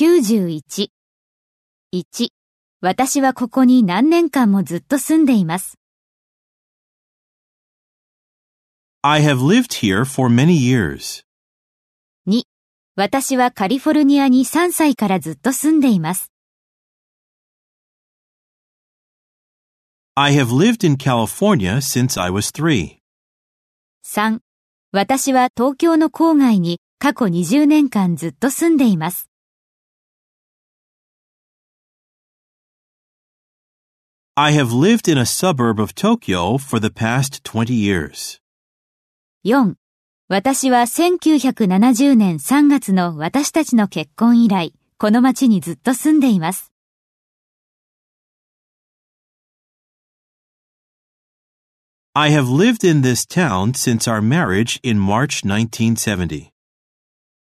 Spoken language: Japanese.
91。1. 私はここに何年間もずっと住んでいます。I have lived here for many years. 2. 私はカリフォルニアに3歳からずっと住んでいます。I have lived in California since I was three. 3. 私は東京の郊外に過去20年間ずっと住んでいます。I have lived in a suburb of Tokyo for the past 20 years. 4. 私は1970年3月の私たちの結婚以来、この町にずっと住んでいます。 I have lived in this town since our marriage in March 1970.